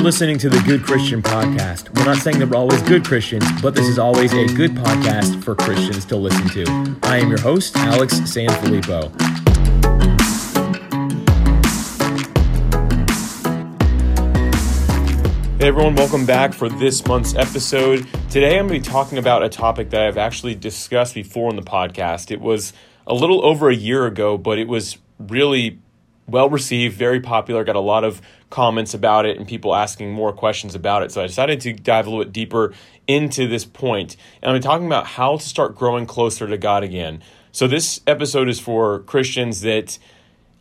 You're listening to the Good Christian Podcast. We're not saying that we're always good Christians, but this is always a good podcast for Christians to listen to. I am your host, Alex Sanfilippo. Hey everyone, welcome back for this month's episode. Today I'm going to be talking about a topic that I've actually discussed before in the podcast. It was a little over a year ago, but it was really well received, very popular, got a lot of comments about it and people asking more questions about it. So I decided to dive a little bit deeper into this point. And I'm talking about how to start growing closer to God again. So this episode is for Christians that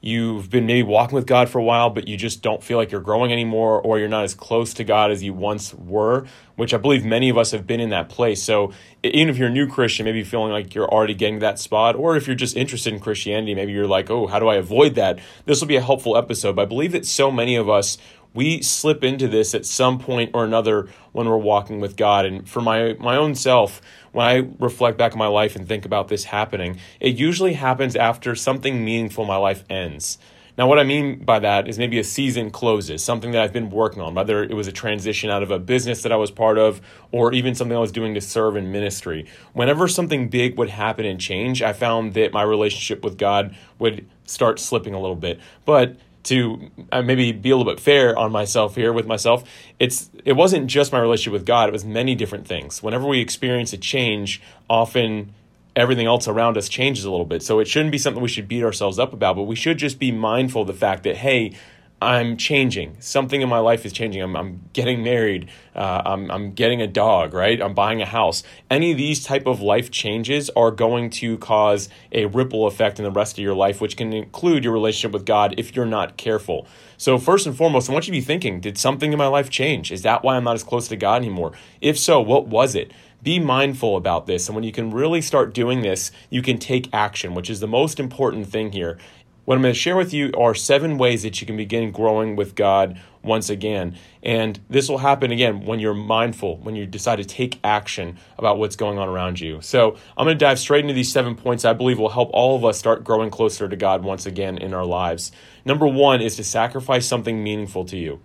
you've been maybe walking with God for a while, but you just don't feel like you're growing anymore, or you're not as close to God as you once were, which I believe many of us have been in that place. So even if you're a new Christian, maybe feeling like you're already getting that spot, or if you're just interested in Christianity, maybe you're like, oh, how do I avoid that? This will be a helpful episode. But I believe that so many of us we slip into this at some point or another when we're walking with God. And for my my own self, when I reflect back on my life and think about this happening, it usually happens after something meaningful in my life ends. Now, what I mean by that is maybe a season closes, something that I've been working on, whether it was a transition out of a business that I was part of or even something I was doing to serve in ministry. Whenever something big would happen and change, I found that my relationship with God would start slipping a little bit. But to uh, maybe be a little bit fair on myself here with myself it's it wasn't just my relationship with god it was many different things. Whenever we experience a change often everything else around us changes a little bit. So it shouldn't be something we should beat ourselves up about but we should just be mindful of the fact that hey I'm changing. Something in my life is changing. I'm, I'm getting married. Uh, I'm, I'm getting a dog, right? I'm buying a house. Any of these type of life changes are going to cause a ripple effect in the rest of your life, which can include your relationship with God if you're not careful. So first and foremost, I want you to be thinking, did something in my life change? Is that why I'm not as close to God anymore? If so, what was it? Be mindful about this. And when you can really start doing this, you can take action, which is the most important thing here. What I'm going to share with you are seven ways that you can begin growing with God once again. And this will happen again when you're mindful, when you decide to take action about what's going on around you. So I'm going to dive straight into these seven points I believe will help all of us start growing closer to God once again in our lives. Number one is to sacrifice something meaningful to you.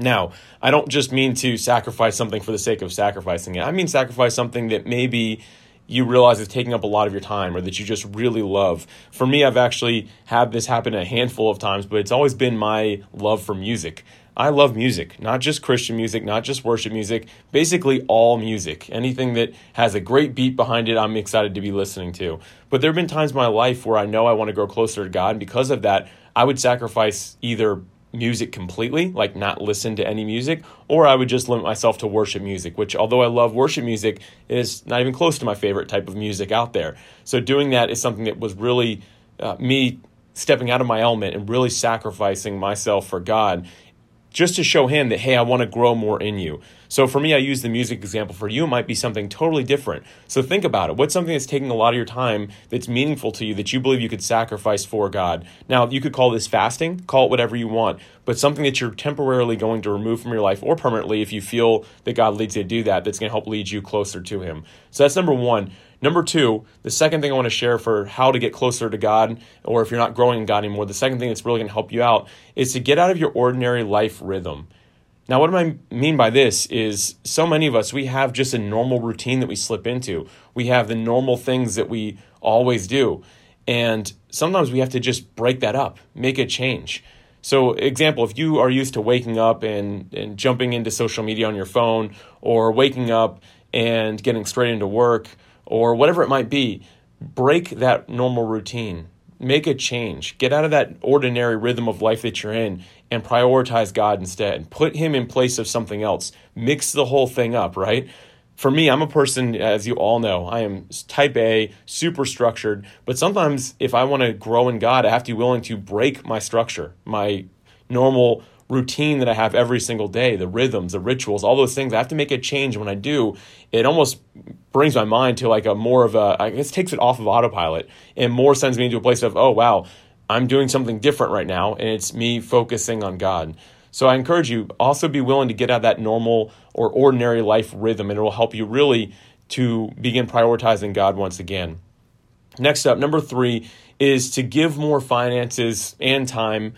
Now, I don't just mean to sacrifice something for the sake of sacrificing it. I mean sacrifice something that maybe you realize is taking up a lot of your time or that you just really love. For me, I've actually had this happen a handful of times, but it's always been my love for music. I love music, not just Christian music, not just worship music, basically all music. Anything that has a great beat behind it, I'm excited to be listening to. But there have been times in my life where I know I want to grow closer to God, and because of that, I would sacrifice either music completely, like not listen to any music, or I would just limit myself to worship music, which, although I love worship music, is not even close to my favorite type of music out there. So, doing that is something that was really uh, me stepping out of my element and really sacrificing myself for God just to show him that, hey, I want to grow more in you. So for me, I use the music example. For you, it might be something totally different. So think about it. What's something that's taking a lot of your time that's meaningful to you that you believe you could sacrifice for God? Now, you could call this fasting, call it whatever you want, but something that you're temporarily going to remove from your life or permanently if you feel that God leads you to do that, that's going to help lead you closer to Him. So that's number one. Number two, the second thing I want to share for how to get closer to God, or if you're not growing in God anymore, the second thing that's really going to help you out is to get out of your ordinary life rhythm. Now, what do I mean by this is so many of us, we have just a normal routine that we slip into. We have the normal things that we always do. And sometimes we have to just break that up, make a change. So, example, if you are used to waking up and, and jumping into social media on your phone, or waking up and getting straight into work, or whatever it might be, break that normal routine. Make a change. Get out of that ordinary rhythm of life that you're in and prioritize God instead. Put Him in place of something else. Mix the whole thing up, right? For me, I'm a person, as you all know, I am type A, super structured. But sometimes if I want to grow in God, I have to be willing to break my structure, my normal routine that I have every single day, the rhythms, the rituals, all those things. I have to make a change. When I do, it almost brings my mind to like a more of a, I guess takes it off of autopilot and more sends me into a place of, oh, wow, I'm doing something different right now. And it's me focusing on God. So I encourage you also be willing to get out that normal or ordinary life rhythm and it will help you really to begin prioritizing God once again. Next up, number three is to give more finances and time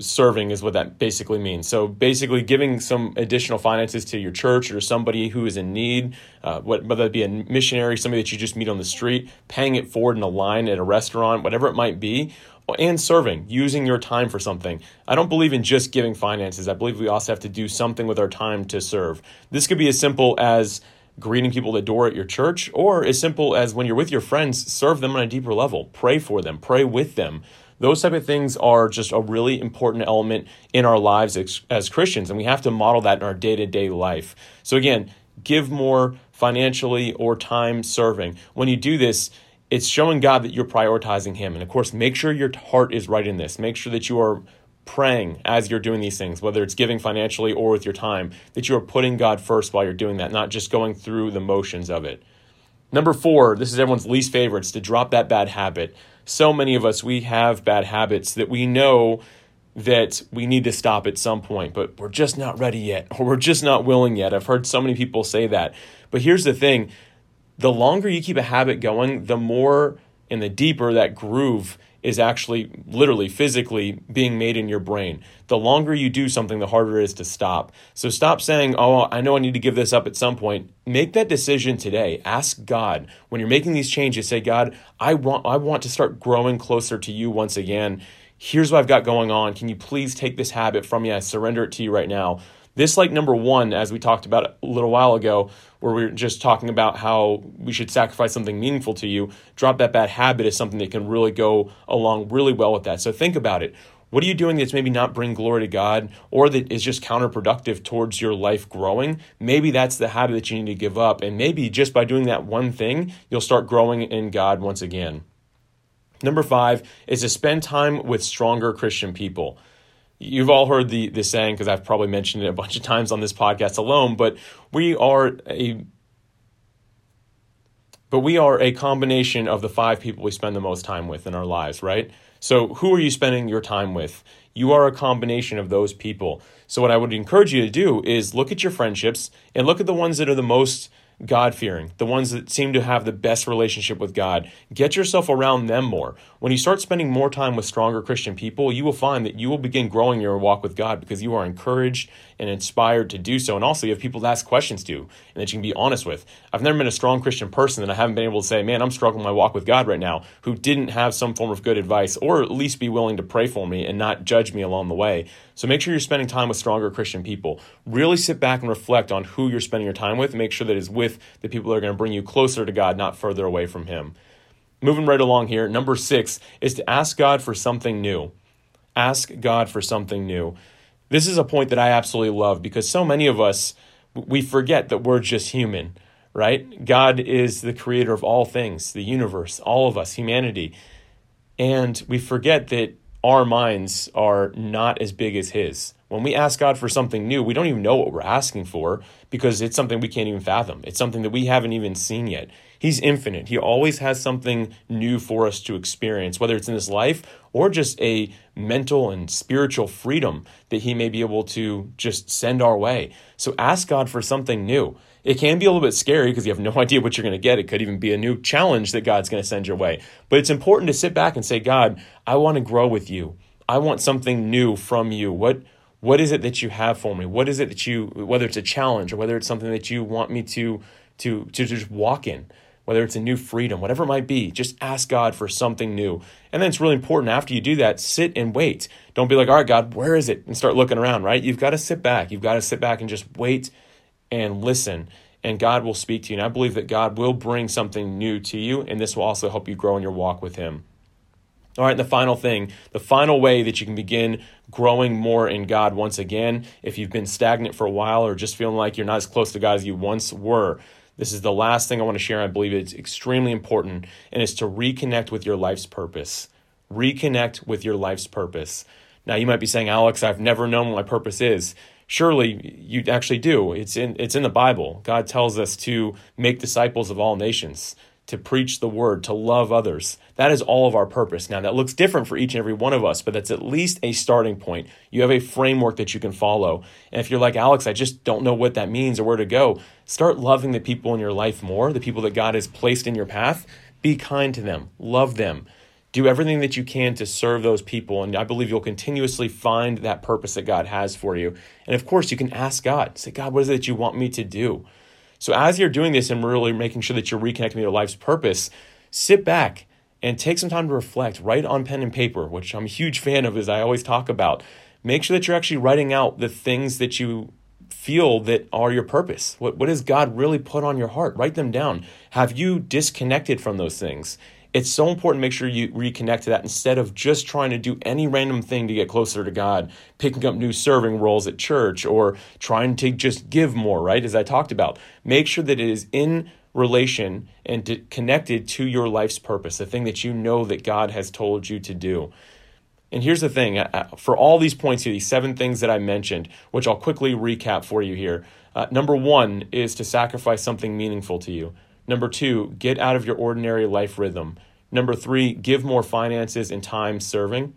serving is what that basically means. So basically, giving some additional finances to your church or somebody who is in need, uh, whether it be a missionary, somebody that you just meet on the street, paying it forward in a line at a restaurant, whatever it might be, and serving, using your time for something. I don't believe in just giving finances. I believe we also have to do something with our time to serve. This could be as simple as greeting people at the door at your church, or as simple as when you're with your friends, serve them on a deeper level. Pray for them, pray with them. Those type of things are just a really important element in our lives as, as Christians, and we have to model that in our day to day life. So, again, give more financially or time serving. When you do this, it's showing God that you're prioritizing Him. And of course, make sure your heart is right in this. Make sure that you are praying as you're doing these things, whether it's giving financially or with your time, that you are putting God first while you're doing that, not just going through the motions of it. Number four, this is everyone's least favorite, it's to drop that bad habit so many of us, we have bad habits that we know that we need to stop at some point, but we're just not ready yet, or we're just not willing yet. I've heard so many people say that. But here's the thing the longer you keep a habit going, the more and the deeper that groove is actually literally physically being made in your brain. The longer you do something, the harder it is to stop. So stop saying, Oh, I know I need to give this up at some point. Make that decision today. Ask God. When you're making these changes, say, God, I want I want to start growing closer to you once again. Here's what I've got going on. Can you please take this habit from me? I surrender it to you right now. This, like number one, as we talked about a little while ago, where we are just talking about how we should sacrifice something meaningful to you, drop that bad habit is something that can really go along really well with that. So think about it. What are you doing that's maybe not bring glory to God or that is just counterproductive towards your life growing? Maybe that's the habit that you need to give up. And maybe just by doing that one thing, you'll start growing in God once again. Number five is to spend time with stronger Christian people. You've all heard the, the saying, because I've probably mentioned it a bunch of times on this podcast alone, but we are a but we are a combination of the five people we spend the most time with in our lives, right? So, who are you spending your time with? You are a combination of those people. So, what I would encourage you to do is look at your friendships and look at the ones that are the most God fearing, the ones that seem to have the best relationship with God. Get yourself around them more. When you start spending more time with stronger Christian people, you will find that you will begin growing your walk with God because you are encouraged and inspired to do so. And also, you have people to ask questions to and that you can be honest with. I've never been a strong Christian person that I haven't been able to say, man, I'm struggling my walk with God right now, who didn't have some form of good advice or at least be willing to pray for me and not judge me along the way. So make sure you're spending time with stronger Christian people. Really sit back and reflect on who you're spending your time with make sure that it's with the people that are going to bring you closer to God, not further away from Him. Moving right along here, number six is to ask God for something new. Ask God for something new. This is a point that I absolutely love because so many of us, we forget that we're just human, right? God is the creator of all things, the universe, all of us, humanity. And we forget that our minds are not as big as His. When we ask God for something new, we don't even know what we're asking for because it's something we can't even fathom. It's something that we haven't even seen yet. He's infinite. He always has something new for us to experience, whether it's in this life or just a mental and spiritual freedom that He may be able to just send our way. So ask God for something new. It can be a little bit scary because you have no idea what you're going to get. It could even be a new challenge that God's going to send your way. But it's important to sit back and say, God, I want to grow with you. I want something new from you. What what is it that you have for me? What is it that you, whether it's a challenge or whether it's something that you want me to, to, to just walk in, whether it's a new freedom, whatever it might be, just ask God for something new. And then it's really important after you do that, sit and wait. Don't be like, all right, God, where is it? And start looking around, right? You've got to sit back. You've got to sit back and just wait and listen. And God will speak to you. And I believe that God will bring something new to you. And this will also help you grow in your walk with Him. All right, and the final thing, the final way that you can begin growing more in God once again, if you've been stagnant for a while or just feeling like you're not as close to God as you once were, this is the last thing I want to share. I believe it's extremely important, and it's to reconnect with your life's purpose. Reconnect with your life's purpose. Now, you might be saying, Alex, I've never known what my purpose is. Surely you actually do. It's in, it's in the Bible. God tells us to make disciples of all nations to preach the word, to love others. That is all of our purpose. Now, that looks different for each and every one of us, but that's at least a starting point. You have a framework that you can follow. And if you're like, Alex, I just don't know what that means or where to go, start loving the people in your life more, the people that God has placed in your path. Be kind to them, love them. do everything that you can to serve those people. And I believe you'll continuously find that purpose that God has for you. And of course, you can ask God, say, God, what is it that you want me to do? So as you're doing this and really making sure that you're reconnecting with your life's purpose, sit back and take some time to reflect. Write on pen and paper, which I'm a huge fan of, as I always talk about. Make sure that you're actually writing out the things that you feel that are your purpose. What, what has God really put on your heart? Write them down. Have you disconnected from those things? It's so important to make sure you reconnect to that instead of just trying to do any random thing to get closer to God, picking up new serving roles at church or trying to just give more, right? As I talked about, make sure that it is in relation and to, connected to your life's purpose, the thing that you know that God has told you to do. And here's the thing uh, uh, for all these points here, these seven things that I mentioned, which I'll quickly recap for you here. Uh, number one is to sacrifice something meaningful to you. Number two, get out of your ordinary life rhythm. Number three, give more finances and time serving.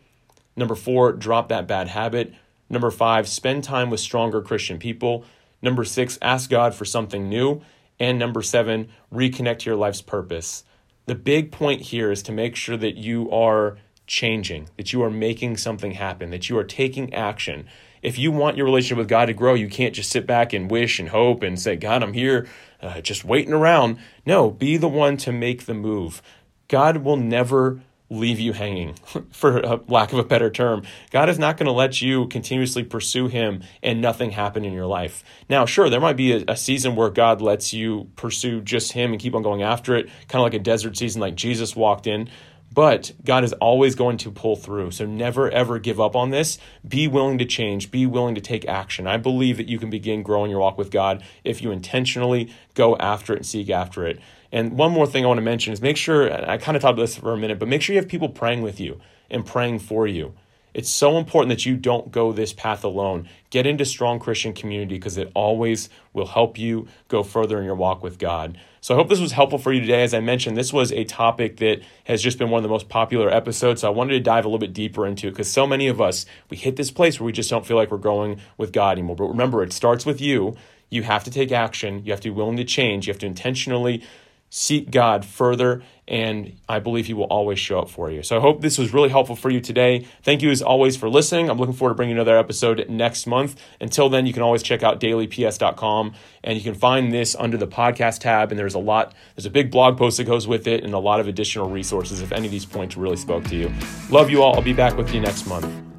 Number four, drop that bad habit. Number five, spend time with stronger Christian people. Number six, ask God for something new. And number seven, reconnect to your life's purpose. The big point here is to make sure that you are changing, that you are making something happen, that you are taking action. If you want your relationship with God to grow, you can't just sit back and wish and hope and say, God, I'm here uh, just waiting around. No, be the one to make the move. God will never leave you hanging, for a lack of a better term. God is not going to let you continuously pursue Him and nothing happen in your life. Now, sure, there might be a, a, season where God lets you pursue just Him and keep on going after it, kind of like a desert season like Jesus walked in. But God is always going to pull through. So never, ever give up on this. Be willing to change. Be willing to take action. I believe that you can begin growing your walk with God if you intentionally go after it and seek after it. And one more thing I want to mention is make sure, I kind of talked about this for a minute, but make sure you have people praying with you and praying for you. It's so important that you don't go this path alone. Get into strong Christian community because it always will help you go further in your walk with God. So I hope this was helpful for you today. As I mentioned, this was a topic that has just been one of the most popular episodes. So I wanted to dive a little bit deeper into it because so many of us, we hit this place where we just don't feel like we're growing with God anymore. But remember, it starts with you. You have to take action. You have to be willing to change. You have to intentionally seek God further, and I believe He will always show up for you. So I hope this was really helpful for you today. Thank you as always for listening. I'm looking forward to bringing another episode next month. Until then, you can always check out dailyps.com, and you can find this under the podcast tab. And there's a lot, there's a big blog post that goes with it, and a lot of additional resources if any of these points really spoke to you. Love you all. I'll be back with you next month.